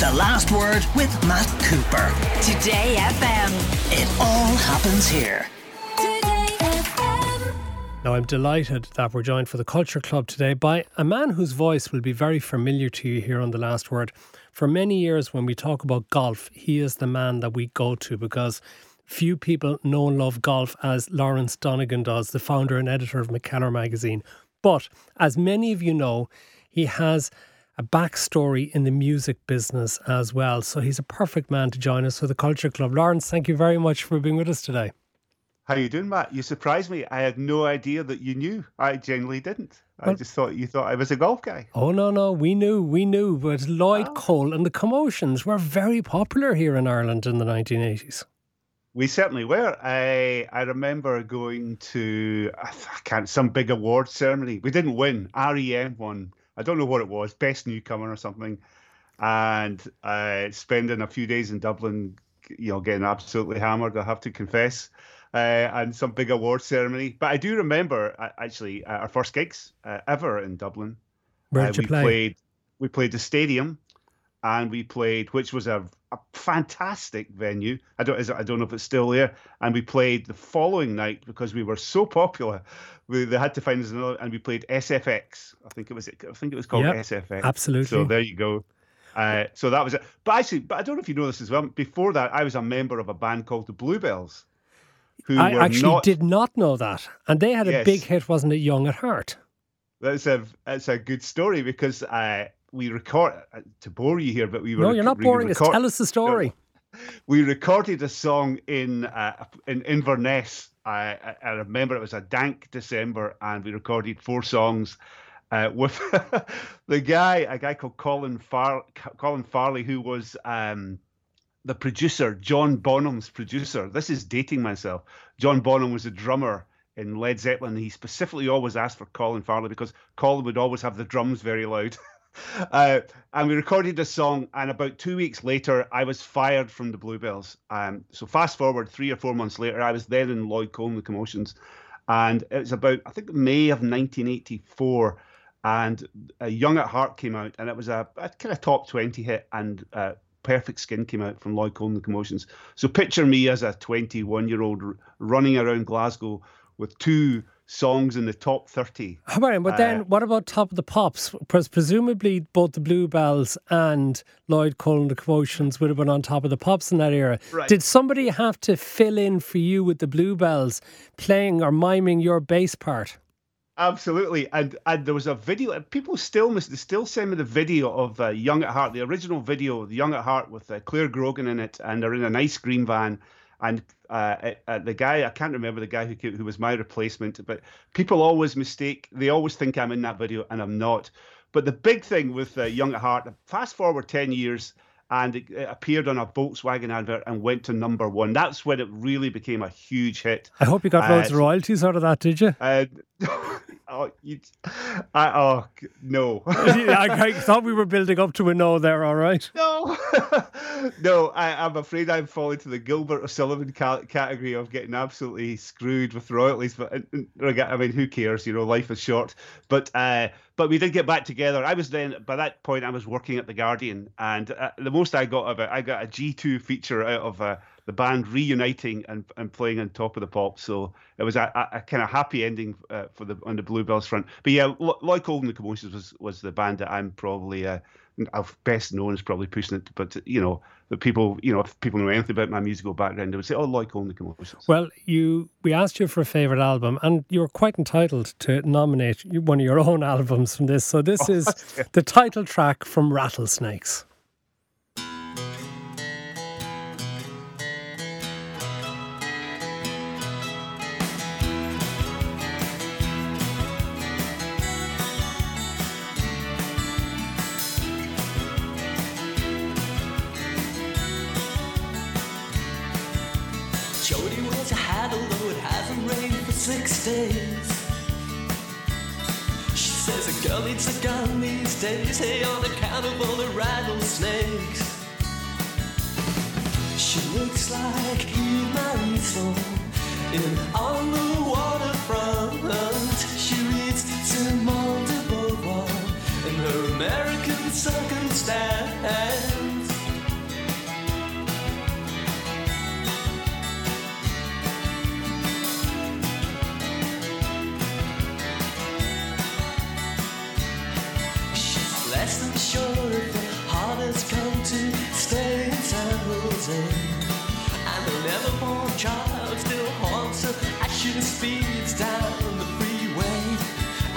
The Last Word with Matt Cooper. Today FM. It all happens here. Today FM. Now, I'm delighted that we're joined for the Culture Club today by a man whose voice will be very familiar to you here on The Last Word. For many years, when we talk about golf, he is the man that we go to because few people know and love golf as Lawrence Donegan does, the founder and editor of McKellar magazine. But as many of you know, he has a backstory in the music business as well. So he's a perfect man to join us for the Culture Club. Lawrence, thank you very much for being with us today. How you doing, Matt? You surprised me. I had no idea that you knew. I genuinely didn't. I just thought you thought I was a golf guy. Oh no, no, we knew, we knew. But Lloyd oh. Cole and the Commotions were very popular here in Ireland in the 1980s. We certainly were. I I remember going to I can't some big award ceremony. We didn't win. REM won I don't know what it was, best newcomer or something, and uh, spending a few days in Dublin, you know, getting absolutely hammered. I have to confess. Uh, and some big award ceremony. But I do remember uh, actually uh, our first gigs uh, ever in Dublin. Where did uh, you we play? Played, we played the stadium, and we played, which was a, a fantastic venue. I don't, I don't know if it's still there. And we played the following night because we were so popular. We, they had to find us another, and we played SFX. I think it was, I think it was called yep, SFX. Absolutely. So there you go. Uh, so that was it. But actually, but I don't know if you know this as well. Before that, I was a member of a band called the Bluebells. Who I actually not, did not know that, and they had a yes, big hit, wasn't it? Young at Heart. That's a that's a good story because uh, we record uh, to bore you here, but we were. No, you're not boring us. Tell us the story. No, we recorded a song in uh, in Inverness. I, I remember it was a dank December, and we recorded four songs. Uh, with the guy, a guy called Colin Far- Colin Farley, who was um, the producer, John Bonham's producer. This is dating myself. John Bonham was a drummer in Led Zeppelin. He specifically always asked for Colin Farley because Colin would always have the drums very loud. Uh, and we recorded a song, and about two weeks later, I was fired from the Bluebells. Um, so fast forward three or four months later, I was then in Lloyd Cole the Commotions, and it was about I think May of 1984, and Young at Heart came out, and it was a, a kind of top 20 hit, and uh, Perfect Skin came out from Lloyd Cole the Commotions. So picture me as a 21 year old running around Glasgow with two songs in the top 30. Right, but uh, then what about Top of the Pops? Because presumably both the Bluebells and Lloyd Cole and the Commotions would have been on Top of the Pops in that era. Right. Did somebody have to fill in for you with the Bluebells playing or miming your bass part? Absolutely, and and there was a video. People still miss. They still send me the video of uh, Young at Heart, the original video, the Young at Heart with uh, Clare Grogan in it, and they're in a nice green van, and uh, uh, the guy I can't remember the guy who who was my replacement, but people always mistake. They always think I'm in that video, and I'm not. But the big thing with uh, Young at Heart, fast forward ten years, and it, it, appeared on a Volkswagen advert and went to number one. That's when it really became a huge hit. I hope you got loads of uh, royalties out of that, did you? Uh, oh, you, I, oh no! I, I, thought we were building up to a no there. All right. No, no. I, am afraid I'm falling to the Gilbert O'Sullivan ca- category of getting absolutely screwed with royalties. But I mean, who cares? You know, life is short. But uh, but we did get back together. I was then by that point I was working at the Guardian, and uh, the most I got of it, I got a G2 feature out of. Uh, the band reuniting and, and playing on top of the pop. So it was a, a, a kind of happy ending uh, for the on the Bluebells front. But yeah, Lloyd Cole and the Commotions was was the band that I'm probably uh, I've best known as probably pushing it. But you know, the people you know if people know anything about my musical background, they would say, "Oh, Lloyd Cole and the Commotions." Well, you we asked you for a favorite album, and you're quite entitled to nominate one of your own albums from this. So this oh, is the title track from Rattlesnakes. Days, on account of all the rattlesnakes. She looks like Eva Marie Saint in On the Waterfront. She reads Simone de Beauvoir in her American circumstance. And the never-born child still haunts her as she speeds down the freeway.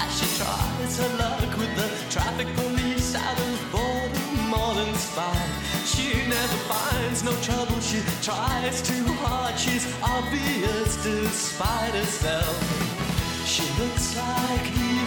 As she tries her luck with the traffic police out of or in spite. She never finds no trouble, she tries too hard, she's obvious despite herself. She looks like Eve.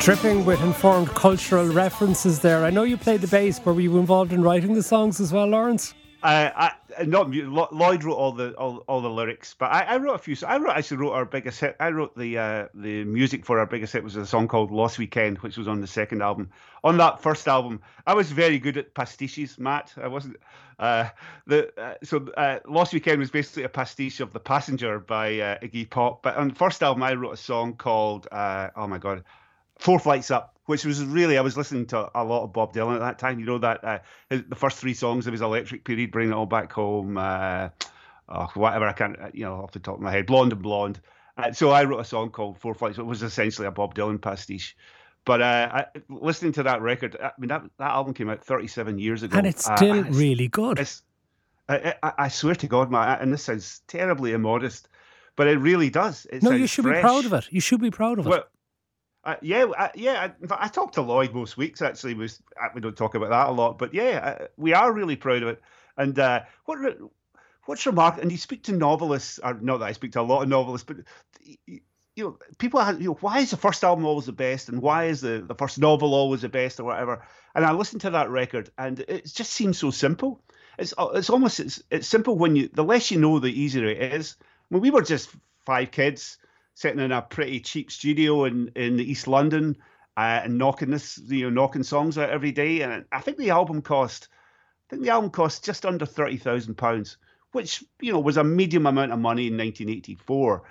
Tripping with informed cultural references there. I know you played the bass, but were you involved in writing the songs as well, Lawrence? I, I not Lloyd wrote all the all, all the lyrics, but I, I wrote a few. so I wrote actually wrote our biggest hit. I wrote the uh, the music for our biggest hit was a song called Lost Weekend, which was on the second album. On that first album, I was very good at pastiches, Matt. I wasn't. Uh, the uh, so uh, Lost Weekend was basically a pastiche of The Passenger by uh, Iggy Pop. But on the first album, I wrote a song called uh, oh my god, Four Flights Up, which was really I was listening to a lot of Bob Dylan at that time. You know that uh, his, the first three songs of his Electric period, "Bring It All Back Home," uh, oh, whatever I can't, you know, off the top of my head, "Blonde on Blonde." Uh, so I wrote a song called Four Flights. It was essentially a Bob Dylan pastiche. But uh, I, listening to that record, I mean that that album came out 37 years ago, And it's Uh, still and it's- really good. I, I, I swear to God, man, and this sounds terribly immodest, but it really does. It No, you should be proud of it. You should be proud of it. Well, uh, yeah, uh, yeah. I- In fact, I talk to Lloyd most weeks. Actually, was uh, we don't talk about that a lot, but yeah, uh, we are really proud of it. And uh, what what's and you speak to novelists, or not that I speak to a lot of novelists, but you know, people have, you know, why is the first album always the best, and why is the, the first novel always the best, or whatever. And I listened to that record, and it just seems so simple. It's it's almost it's, it's simple when you the less you know, the easier it is. When we were just five kids sitting in a pretty cheap studio in in East London uh, and knocking this, you know, knocking songs out every day, and I think the album cost, I think the album cost just under thirty thousand pounds, which you know was a medium amount of money in 1984.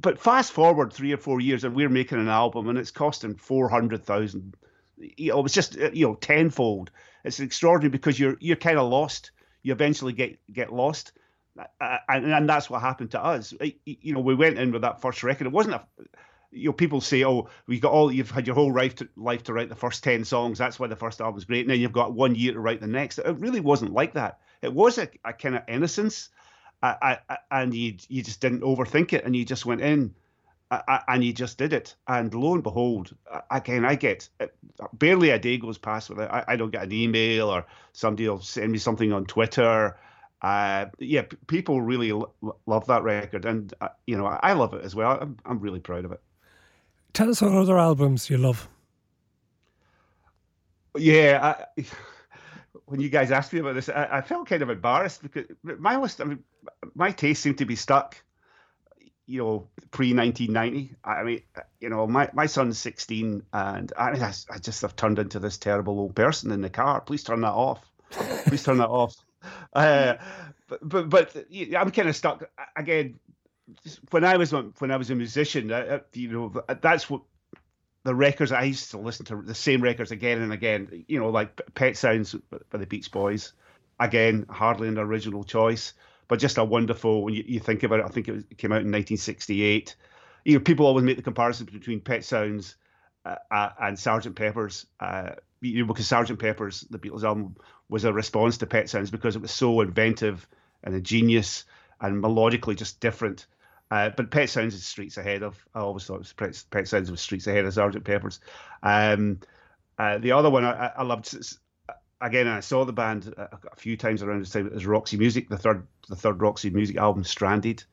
But fast forward three or four years, and we're making an album, and it's costing four hundred thousand. You know, it's just uh, you know tenfold. It's extraordinary because you're you're kind of lost. You eventually get get lost, uh, and and that's what happened to us. You know, we went in with that first record. It wasn't a you know, people say, "Oh, we got all you've had your whole life to, life to write the first ten songs. That's why the first album's great, then you've got one year to write the next." It really wasn't like that. It was a, a kind of innocence, I, I, and you you just didn't overthink it, and you just went in, and you just did it. And lo and behold, again, I get barely a day goes past without I, I don't get an email or somebody will send me something on Twitter. Uh, yeah, p- people really lo- love that record, and uh, you know I love it as well. I'm, I'm really proud of it. Tell us what other albums you love. Yeah, I, when you guys asked me about this, I, I felt kind of embarrassed because my list, I mean, my taste seemed to be stuck, you know, pre 1990. I mean, you know, my, my son's 16, and I mean, I, I just have turned into this terrible old person in the car. Please turn that off. Please turn that off. Uh, but, but but yeah, I'm kind of stuck again. When I was when I was a musician, uh, you know, that's what the records I used to listen to the same records again and again. You know, like Pet Sounds by the Beach Boys. Again, hardly an original choice, but just a wonderful. When you, you think about it, I think it, was, it came out in 1968. You know, people always make the comparison between Pet Sounds uh, uh, and Sergeant Pepper's. Uh, you know, because Sergeant Pepper's, the Beatles album, was a response to Pet Sounds because it was so inventive and ingenious and melodically just different. Uh, but Pet Sounds is streets ahead of. I always thought it was Pet, Sounds was streets ahead of Sergeant Pepper's. Um, uh, the other one I, I loved. Again, I saw the band a, a few times around this time. It was Roxy Music, the third, the third Roxy Music album, Stranded.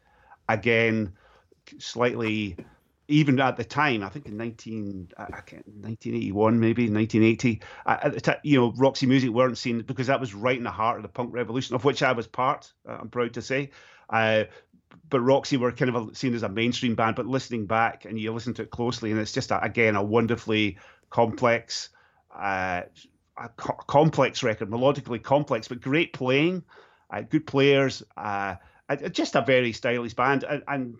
Again, slightly, even at the time, I think in 19, I I can't, 1981, maybe 1980. uh, At the you know, Roxy Music weren't seen because that was right in the heart of the punk revolution, of which I was part. uh, I'm proud to say. Uh, but Roxy were kind of seen as a mainstream band, but listening back and you listen to it closely, and it's just a, again a wonderfully complex, uh, a co- complex record, melodically complex, but great playing, uh, good players, uh, just a very stylish band, and, and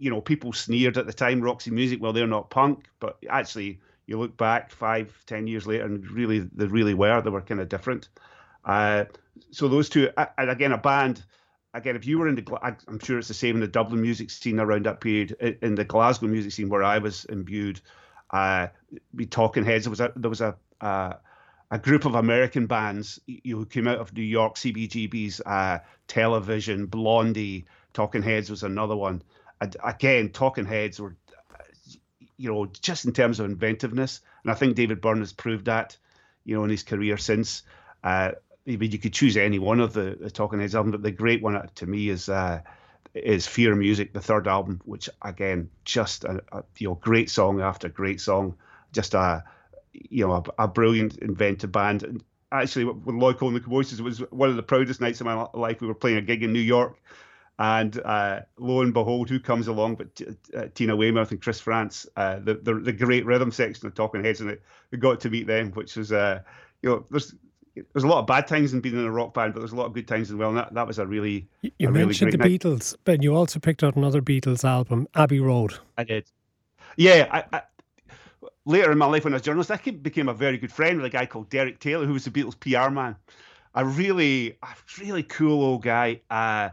you know people sneered at the time Roxy Music, well they're not punk, but actually you look back five, ten years later, and really they really were, they were kind of different. Uh, so those two, and again a band again, if you were in the, I'm sure it's the same in the Dublin music scene around that period. In the Glasgow music scene where I was imbued, Uh, we Talking Heads. There was a there was a uh, a group of American bands you know, who came out of New York, CBGB's uh, Television, Blondie, Talking Heads was another one. Again, Talking Heads were, you know, just in terms of inventiveness, and I think David Byrne has proved that, you know, in his career since. Uh, you could choose any one of the, the Talking Heads album, but the great one to me is uh, is Fear Music, the third album, which again, just a, a you know, great song after great song, just a you know a, a brilliant inventive band. And actually, with Cole and the Commotions, it was one of the proudest nights of my life. We were playing a gig in New York, and uh, lo and behold, who comes along but uh, Tina Weymouth and Chris Frantz, uh, the, the, the great rhythm section of Talking Heads, and it, we got to meet them, which was uh, you know there's there's a lot of bad times in being in a rock band, but there's a lot of good times as well. And that, that was a really you a mentioned really the night. Beatles, but you also picked out another Beatles album, Abbey Road. I did. Yeah, I, I, later in my life when I was a journalist, I became a very good friend with a guy called Derek Taylor, who was the Beatles PR man. A really, a really cool old guy. Uh,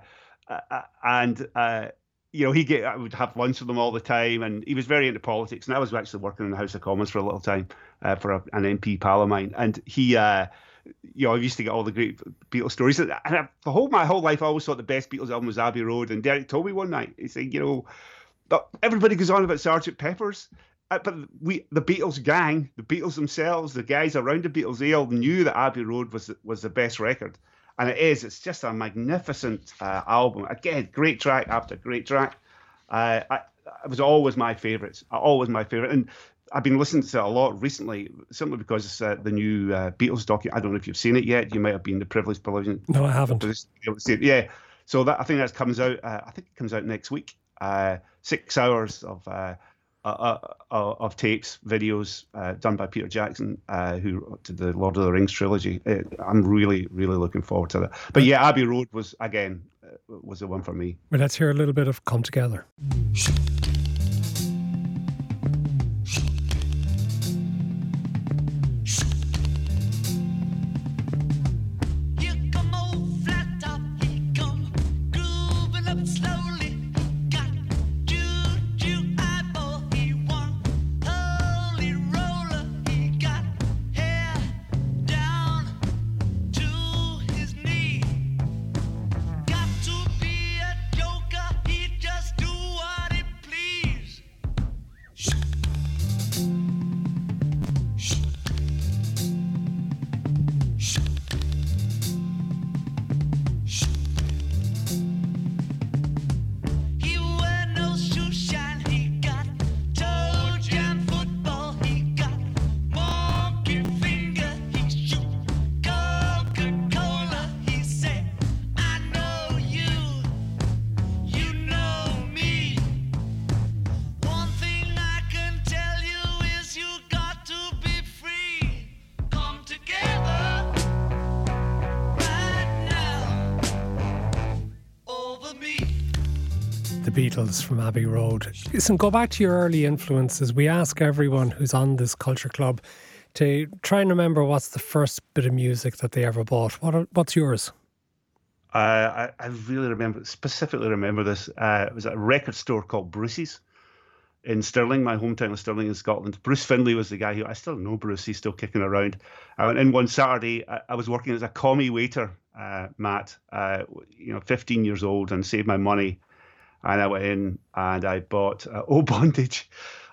uh, and uh, you know, he get I would have lunch with him all the time, and he was very into politics. And I was actually working in the House of Commons for a little time uh, for a, an MP pal of mine, and he. Uh, you know, I used to get all the great Beatles stories. And I, whole my whole life, I always thought the best Beatles album was Abbey Road. And Derek told me one night, he said, you know, everybody goes on about Sergeant Pepper's, uh, but we, the Beatles gang, the Beatles themselves, the guys around the Beatles, they all knew that Abbey Road was was the best record, and it is. It's just a magnificent uh, album. Again, great track after great track. Uh, I, it was always my favourite. Always my favourite, and I've been listening to it a lot recently, simply because it's uh, the new uh, Beatles docu. I don't know if you've seen it yet. You might have been the privileged position. No, I haven't. To be able to see it. Yeah. So that I think that comes out. Uh, I think it comes out next week. Uh, six hours of uh, uh, of tapes, videos done by Peter Jackson, who did the Lord of the Rings trilogy. I'm really, really looking forward to that. But yeah, Abbey Road was again was the one for me. Well, let's hear a little bit of "Come Together." Beatles from Abbey Road. Listen, go back to your early influences. We ask everyone who's on this culture club to try and remember what's the first bit of music that they ever bought. What are, what's yours? Uh, I, I really remember, specifically remember this. Uh, it was at a record store called Bruce's in Stirling, my hometown of Stirling in Scotland. Bruce Findlay was the guy who I still know Bruce. He's still kicking around. I went in one Saturday. I, I was working as a commis waiter, uh, Matt. Uh, you know, 15 years old, and saved my money and I went in and I bought uh, Oh Bondage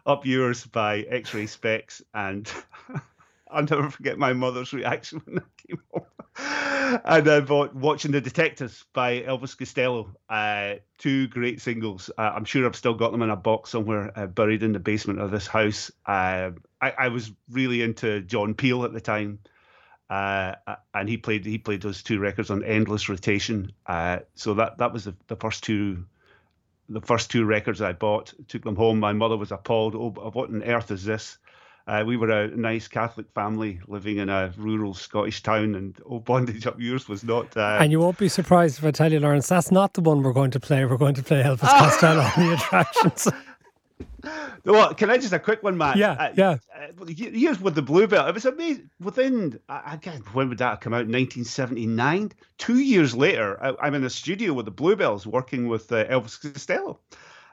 Up Yours by X-Ray Spex. And I'll never forget my mother's reaction when I came home. and I bought Watching the Detectives by Elvis Costello. Uh, two great singles. Uh, I'm sure I've still got them in a box somewhere uh, buried in the basement of this house. Uh, I, I, was really into John Peel at the time. Uh, and he played he played those two records on endless rotation. Uh, so that that was the, the first two the first two records I bought, took them home. My mother was appalled. Oh, what on earth is this? Uh, we were a nice Catholic family living in a rural Scottish town, and Oh Bondage Up Yours was not. Uh... And you won't be surprised if I tell you, Lawrence, that's not the one we're going to play. We're going to play Elvis Costello on the attractions. Well, can I just a quick one, Matt? Yeah, uh, yeah. Uh, years with the Bluebell, it was amazing. Within, again, when would that have come out? 1979. Two years later, I, am in a studio with the Bluebells working with uh, Elvis Costello,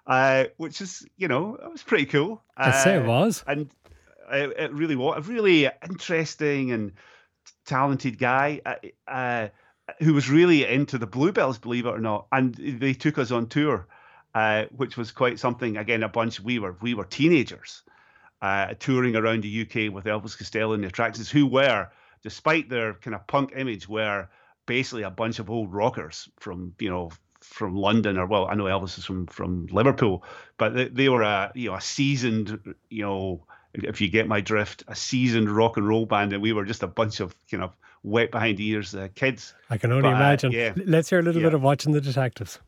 uh, which is, you know, it was pretty cool. I'd say it was. And It, it really was a really interesting and talented guy uh, uh, who was really into the Bluebells, believe it or not. And they took us on tour, uh, which was quite something. Again, a bunch we were we were teenagers uh, touring around the UK with Elvis Costello and the Attractions, who were, despite their kind of punk image, were basically a bunch of old rockers from you know from London or well, I know Elvis is from from Liverpool, but they, they were a you know a seasoned you know if you get my drift, a seasoned rock and roll band, and we were just a bunch of kind of wet behind the ears uh, kids. I can only But, uh, imagine. yeah. Let's hear a little Yeah. bit of watching the detectives.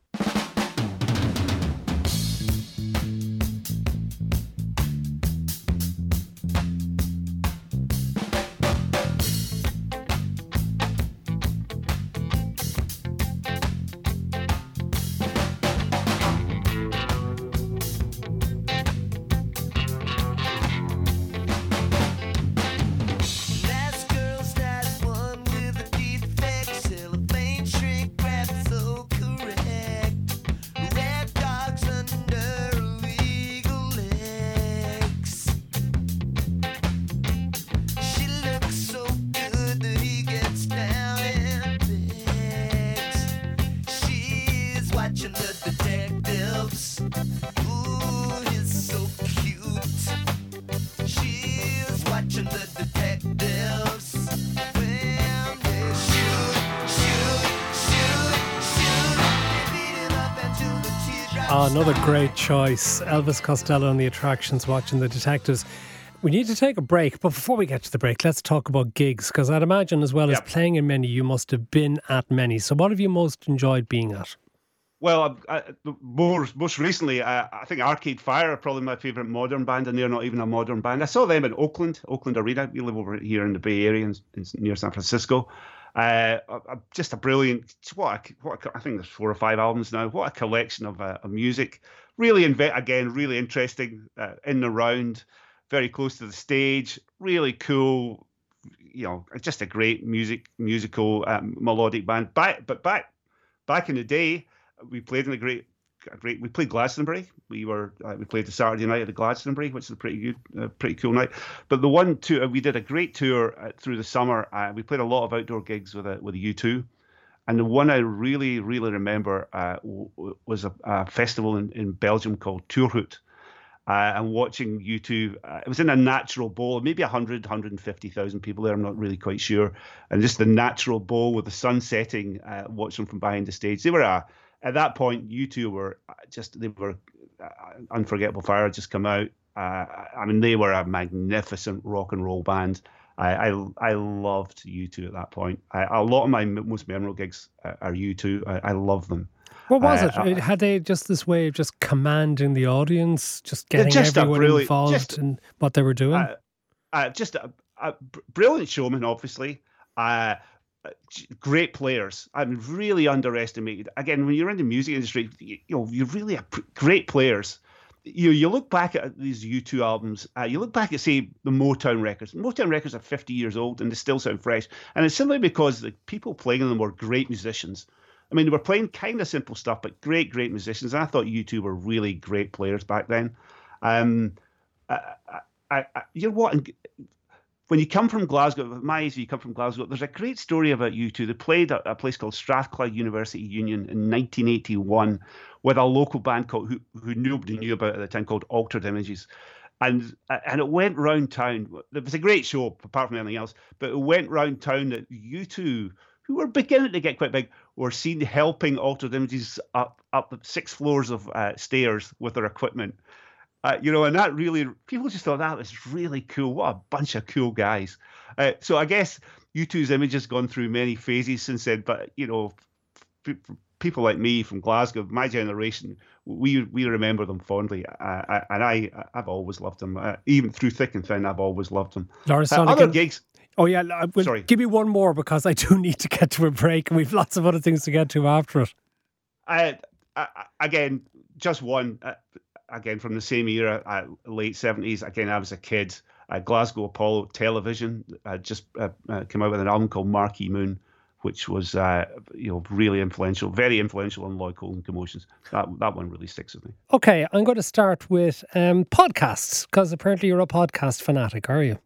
Another great choice. Elvis Costello and the attractions watching the detectives. We need to take a break, but before we get to the break, let's talk about gigs because I'd imagine, as well as playing in many, you must have been at many. So, what have you most enjoyed being at? Well, I, I, more most recently, I, I think Arcade Fire are probably my favorite modern band, and they're not even a modern band. I saw them in Oakland, Oakland Arena. We live over here in the Bay Area, in, in, near San Francisco. Uh, just a brilliant. What a, what a, I think there's four or five albums now. What a collection of, uh, of music. Really, inve- again, really interesting. Uh, in the round, very close to the stage. Really cool. You know, just a great music, musical, um, melodic band. Back, but back, back in the day we played in a great, a great. We played Glastonbury. We were uh, we played the Saturday night at the Glastonbury, which is a pretty good, uh, pretty cool night. But the one tour we did a great tour uh, through the summer. Uh, we played a lot of outdoor gigs with a with a U two, and the one I really really remember uh, w- was a, a festival in, in Belgium called Torhout. Uh, and watching U2, uh, it was in a natural bowl, maybe 100, 150,000 people there. I'm not really quite sure. And just the natural bowl with the sun setting, uh, watching from behind the stage. They were a, at that point, U2 were uh, just, they were uh, Unforgettable Fire had just come out. Uh, I mean, they were a magnificent rock and roll band. I I, I loved U2 at that point. I, a lot of my most memorable gigs uh, are U2. I, I love them. What was Uh, it? uh, It- Had they just this way of just commanding the audience, just getting just everyone brilliant- involved just- in what they were doing? Uh, uh, just a, a br- brilliant showman, obviously. Uh, uh, great players. I'm really underestimated. Again, when you're in the music industry, you, you know you're really a great players. You you look back at these U2 albums. Uh, you look back at say the Motown records. Motown records are 50 years old and they still sound fresh. And it's simply because the people playing them were great musicians. I mean, they were playing kind of simple stuff, but great, great musicians. And I thought U2 were really great players back then. Um, I, I, I, you know what? When you come from Glasgow, my age, you come from Glasgow. There's a great story about U2. They played at a place called Strathclyde University Union in 1981 with a local band called who, who nobody knew about at the time called Altered Images, and and it went round town. It was a great show, apart from anything else. But it went round town that U2, who were beginning to get quite big, were seen helping Altered Images up up the six floors of uh, stairs with their equipment. Uh, you know, and that really, people just thought that was really cool. What a bunch of cool guys. Uh, so I guess U2's image has gone through many phases since then, but, you know, f- f- people like me from Glasgow, my generation, we we remember them fondly. Uh, I, and I, I've always loved them. Uh, even through thick and thin, I've always loved them. Lawrence Uh, other gigs, Oh yeah, well, Sorry. give me one more because I do need to get to a break, and we've lots of other things to get to after it. I, I, again, just one. Uh, again, from the same era, uh, late seventies. Again, I was a kid. Uh, Glasgow Apollo Television uh, just uh, uh, came out with an album called Marquee Moon, which was uh, you know really influential, very influential on Lloyd Cole and Commotions. That that one really sticks with me. Okay, I'm going to start with um, podcasts because apparently you're a podcast fanatic, are you?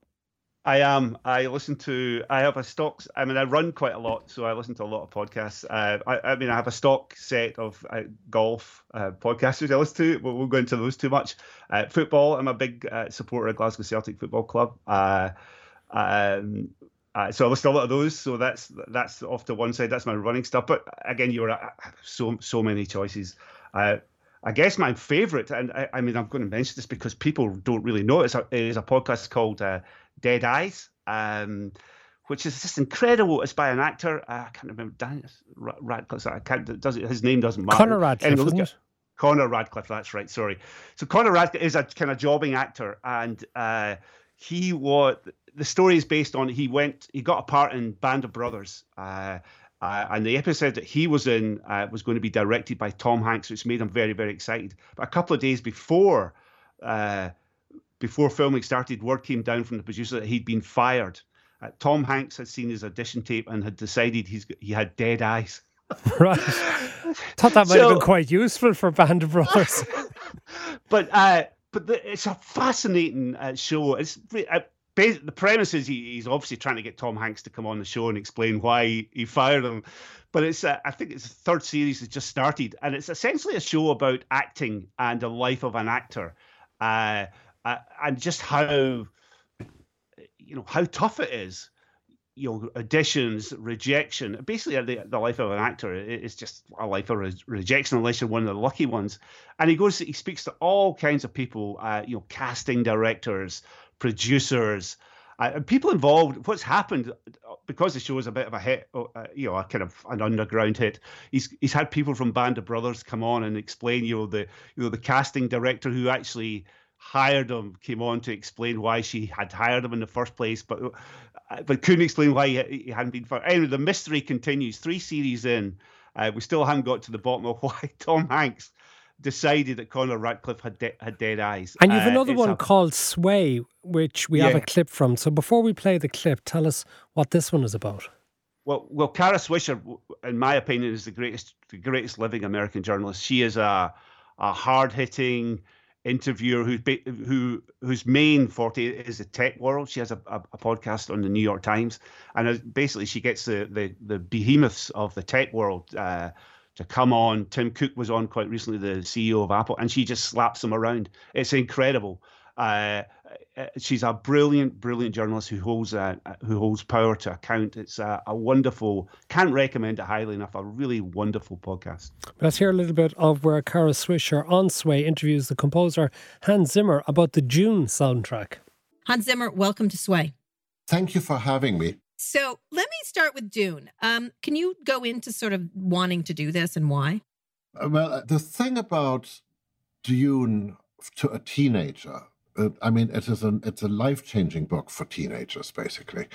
I am. I listen to. I have a stock. I mean, I run quite a lot, so I listen to a lot of podcasts. Uh, I, I, mean, I have a stock set of uh, golf uh, podcasts which I listen to. But we'll go into those too much. Uh, football. I'm a big uh, supporter of Glasgow Celtic Football Club. Uh, um, so I listen to a lot of those. So that's that's off to one side. That's my running stuff. But again, you were so so many choices. I guess my favourite, and I, I, mean, I'm going to mention this because people don't really know it, is a, is a podcast called uh, Dead Eyes, um, which is just incredible. It's by an actor. Uh, I can't remember Ratliff. I can't. Does it, his name doesn't matter. Connor Ratliff? Connor Ratliff. That's right. Sorry. So Connor Ratliff is a kind of jobbing actor, and uh, he was. The story is based on he went. He got a part in Band of Brothers. Uh, uh, and the episode that he was in uh, was going to be directed by Tom Hanks, which made him very, very excited. But a couple of days before uh, before filming started, word came down from the producer that he'd been fired. Uh, Tom Hanks had seen his audition tape and had decided he's he had dead eyes. right. Thought that might so, have been quite useful for Band of Brothers. but uh, but the, it's a fascinating uh, show. It's uh, the premise is he, he's obviously trying to get Tom Hanks to come on the show and explain why he, he fired him. But it's uh, I think it's the third series has just started, and it's essentially a show about acting and the life of an actor. Uh, uh, and just how you know how tough it is. You know auditions rejection basically the, the life of an actor is just a life of re- rejection unless you're one of the lucky ones. And he goes he speaks to all kinds of people uh, you know casting directors producers uh, and people involved. What's happened because the show is a bit of a hit uh, you know a kind of an underground hit he's he's had people from band of brothers come on and explain you know the you know the casting director who actually hired him came on to explain why she had hired him in the first place, but uh, but couldn't explain why he, he hadn't been fired. Anyway, the mystery continues. Three series in, uh, we still haven't got to the bottom of why Tom Hanks decided that Connor Ratliff had de- had dead eyes. And you've uh, another one a... called Sway, which we yeah. have a clip from. So before we play the clip, tell us what this one is about. Well, well, Kara Swisher, in my opinion, is the greatest, the greatest living American journalist. She is a, a hard hitting, interviewer who's who whose main forte is the tech world. She has a, a, a podcast on the New York Times, and basically she gets the the, the behemoths of the tech world uh, to come on. Tim Cook was on quite recently, the CEO of Apple, and she just slaps them around. It's incredible. Uh, she's a brilliant, brilliant journalist who holds uh, who holds power to account. It's a, a, wonderful. Can't recommend it highly enough. A really wonderful podcast. Let's hear a little bit of where Kara Swisher on Sway interviews the composer Hans Zimmer about the Dune soundtrack. Hans Zimmer, welcome to Sway. Thank you for having me. So let me start with Dune. Um, can you go into sort of wanting to do this and why? Uh, well, the thing about Dune to a teenager uh, I mean, it is an it's a life changing book for teenagers. Basically,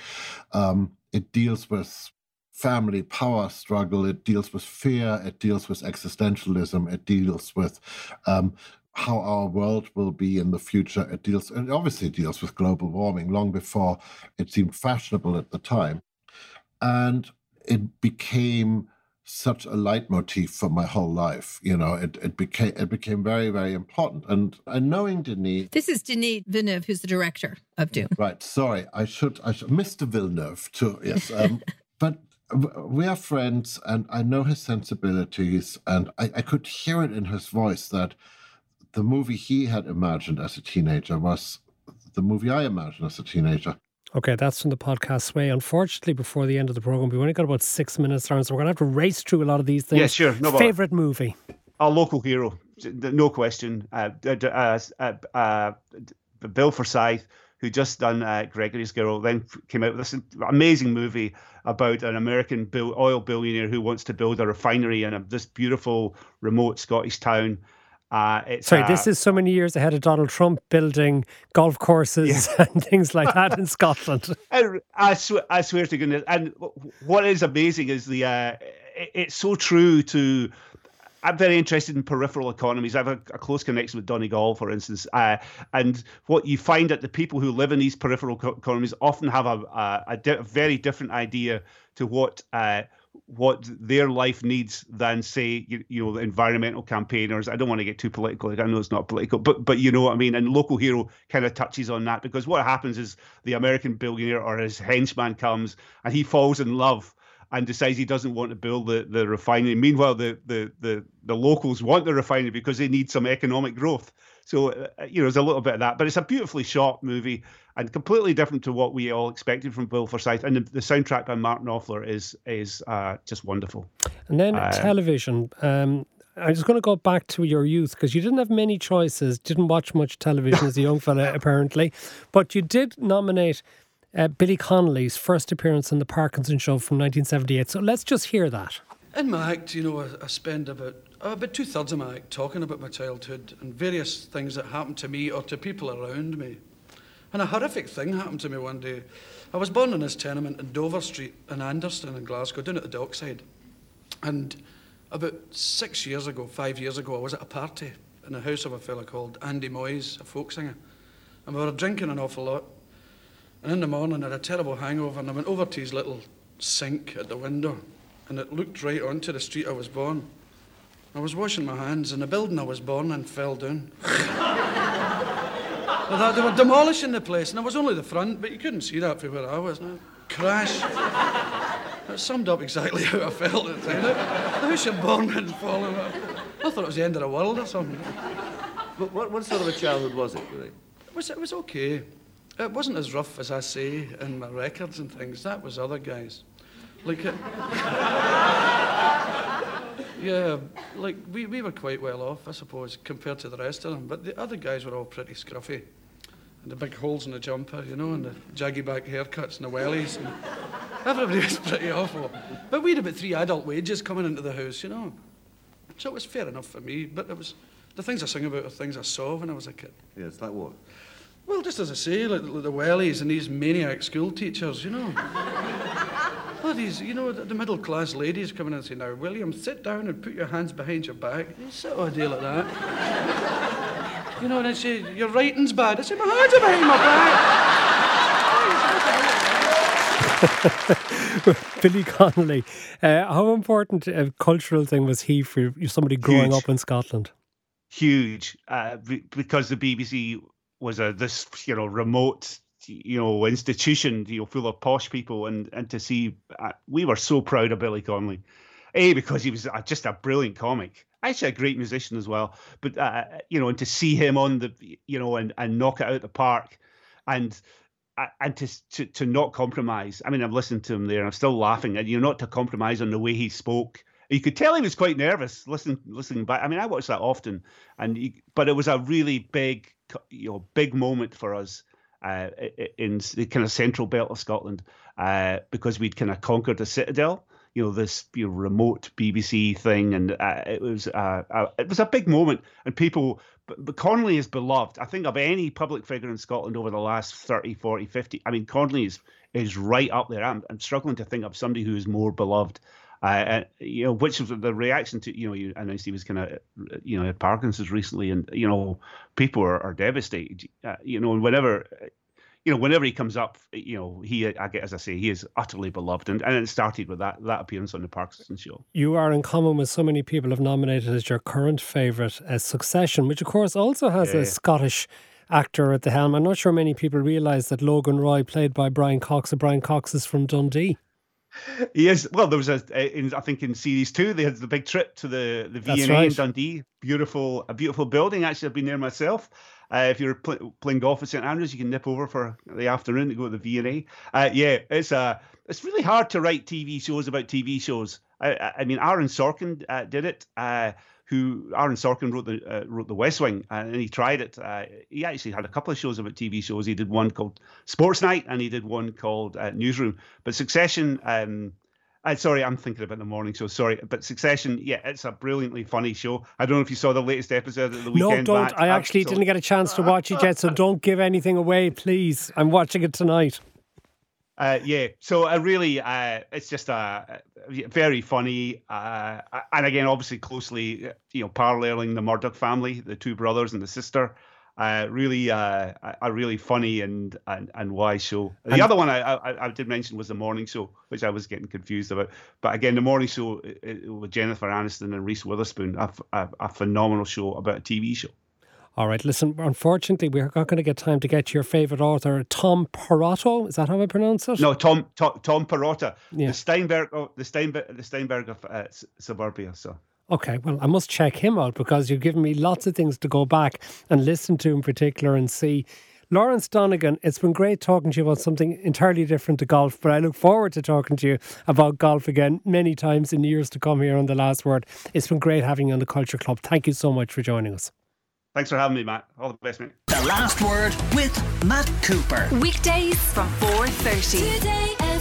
um, it deals with family power struggle. It deals with fear. It deals with existentialism. It deals with um, how our world will be in the future. It deals, and obviously deals with global warming long before it seemed fashionable at the time, and it became such a leitmotif for my whole life. You know, it, it became it became very very important. And and knowing Denis, this is Denis Villeneuve, who's the director of Dune. Right. Sorry, I should I should Mr. Villeneuve too. Yes. Um, but we are friends, and I know his sensibilities, and I, I could hear it in his voice that the movie he had imagined as a teenager was the movie I imagined as a teenager. Okay, that's from the podcast Sway. Unfortunately, before the end of the program, we've only got about six minutes around, so we're going to have to race through a lot of these things. Yeah, sure. No Favorite movie? Our local hero, no question. Uh, uh, uh, uh, Bill Forsyth, who just done uh, Gregory's Girl, then came out with this amazing movie about an American oil billionaire who wants to build a refinery in a, this beautiful remote Scottish town. Uh, Sorry, uh, this is so many years ahead of Donald Trump building golf courses yeah. and things like that in Scotland. I, I, swear, I swear to goodness. And what is amazing is the uh, it, it's so true to I'm very interested in peripheral economies. I have a, a close connection with Donegal, for instance. Uh, and what you find that the people who live in these peripheral co- economies often have a, a, a, di- a very different idea to what uh, what their life needs than say you, you know the environmental campaigners i don't want to get too political i know it's not political but but you know what i mean and local hero kind of touches on that because what happens is the american billionaire or his henchman comes and he falls in love and decides he doesn't want to build the, the refinery. Meanwhile, the, the, the, the locals want the refinery because they need some economic growth. So, uh, you know, there's a little bit of that. But it's a beautifully shot movie and completely different to what we all expected from Bill Forsyth. And the, the soundtrack by Martin Knopfler is is uh, just wonderful. And then uh, television. Um, I'm just going to go back to your youth because you didn't have many choices, didn't watch much television as a young fella, apparently. But you did nominate uh, Billy Connolly's first appearance on The Parkinson Show from 1978. So let's just hear that. In my act, you know, I, I spend about about two thirds of my act talking about my childhood and various things that happened to me or to people around me. And a horrific thing happened to me one day. I was born in this tenement in Dover Street in Anderston in Glasgow, down at the dockside. And about six years ago, five years ago, I was at a party in the house of a fella called Andy Moyes, a folk singer. And we were drinking an awful lot. And in the morning, I had a terrible hangover, and I went over to his little sink at the window, and it looked right onto the street I was born. I was washing my hands, in the building I was born in fell down. well, they were demolishing the place, and it was only the front, but you couldn't see that from where I was. No. Crash. That summed up exactly how I felt at the time. The house you're born in falling. I thought it was the end of the world or something. But what, what sort of a childhood was it, really? It was, it was okay. It wasn't as rough as I say in my records and things. That was other guys. Like, it, yeah, like we, we were quite well off, I suppose, compared to the rest of them. But the other guys were all pretty scruffy. And the big holes in the jumper, you know, and the jaggy back haircuts and the wellies. And everybody was pretty awful. But we had about three adult wages coming into the house, you know. So it was fair enough for me. But it was the things I sing about are things I saw when I was a kid. Yes, like what? Well, just as I say, like, like the wellies and these maniac school teachers, you know. Well, these, you know, the, the middle class ladies coming in and saying, Now, William, sit down and put your hands behind your back. You sit on a deal like that. you know, and I say, Your writing's bad. I say, My hands are behind my back. Billy Connolly, uh, how important a cultural thing was he for somebody growing Huge. up in Scotland? Huge, uh, be- because the BBC was a this you know remote you know institution you know full of posh people and and to see uh, we were so proud of Billy Connolly. A because he was uh, just a brilliant comic. Actually a great musician as well. But uh, you know and to see him on the you know and and knock it out the park and uh, and to, to to not compromise. I mean i've listened to him there and i'm still laughing and you know not to compromise on the way he spoke. You could tell he was quite nervous listening listening back. I mean i watch that often and he, but it was a really big you know big moment for us uh, in the kind of central belt of Scotland uh, because we'd kind of conquered the citadel. You know this you know, remote BBC thing, and uh, it was uh, it was a big moment, and people. But, but Connolly is beloved. I think of any public figure in Scotland over the last 30, 40, 50. I mean, Connolly is is right up there. I'm, I'm struggling to think of somebody who is more beloved. Uh, you know, which was the reaction to you know you announced he was kind of you know had Parkinson's recently, and you know people are, are devastated. Uh, you know, whenever you know whenever he comes up, you know he I get as I say he is utterly beloved, and and it started with that that appearance on the Parkinson show. You are in common with so many people have nominated as your current favourite as Succession, which of course also has Yeah. a Scottish actor at the helm. I'm not sure many people realise that Logan Roy, played by Brian Cox, and Brian Cox is from Dundee. He is well. There was a, in, I think in series two they had the big trip to the the V and A in Dundee. Beautiful, a beautiful building. Actually, I've been there myself. Uh, if you're pl- playing golf at St Andrews, you can nip over for the afternoon to go to the V and A. Uh, yeah, it's uh, it's really hard to write TV shows about TV shows. I, I- I mean, Aaron Sorkin uh, did it. Who Aaron Sorkin wrote the uh, wrote the West Wing, and he tried it. Uh, he actually had a couple of shows about TV shows. He did one called Sports Night, and he did one called uh, Newsroom. But Succession. Um, uh, sorry, I'm thinking about the morning show. Sorry, but Succession, yeah, it's a brilliantly funny show. I don't know if you saw the latest episode of the weekend. No, don't. I actually didn't get a chance to watch it yet, so don't give anything away, please. I'm watching it tonight. Uh, yeah, so I really, uh, it's just uh, very funny, uh, and again, obviously closely, you know, paralleling the Murdoch family, the two brothers and the sister. Uh, really, uh, a a really funny and and, and wise show. The And- other one I, I I did mention was the morning show, which I was getting confused about. But again, the morning show uh, uh, with Jennifer Aniston and Reese Witherspoon, a phenomenal show about a TV show. All right, listen, unfortunately, we're not going to get time to get to your favourite author, Tom Perotto. Is that how I pronounce it? No, Tom Tom, Tom Perrotta, Yeah. the Steinberg, oh, the Steinberg, the Steinberg of uh, suburbia. So. Okay, well, I must check him out because you've given me lots of things to go back and listen to in particular and see. Lawrence Donegan, it's been great talking to you about something entirely different to golf, but I look forward to talking to you about golf again many times in years to come here on The Last Word. It's been great having you on the Culture Club. Thank you so much for joining us. Thanks for having me, Matt. All the best, mate. The Last Word with Matt Cooper. Weekdays from 4.30. Today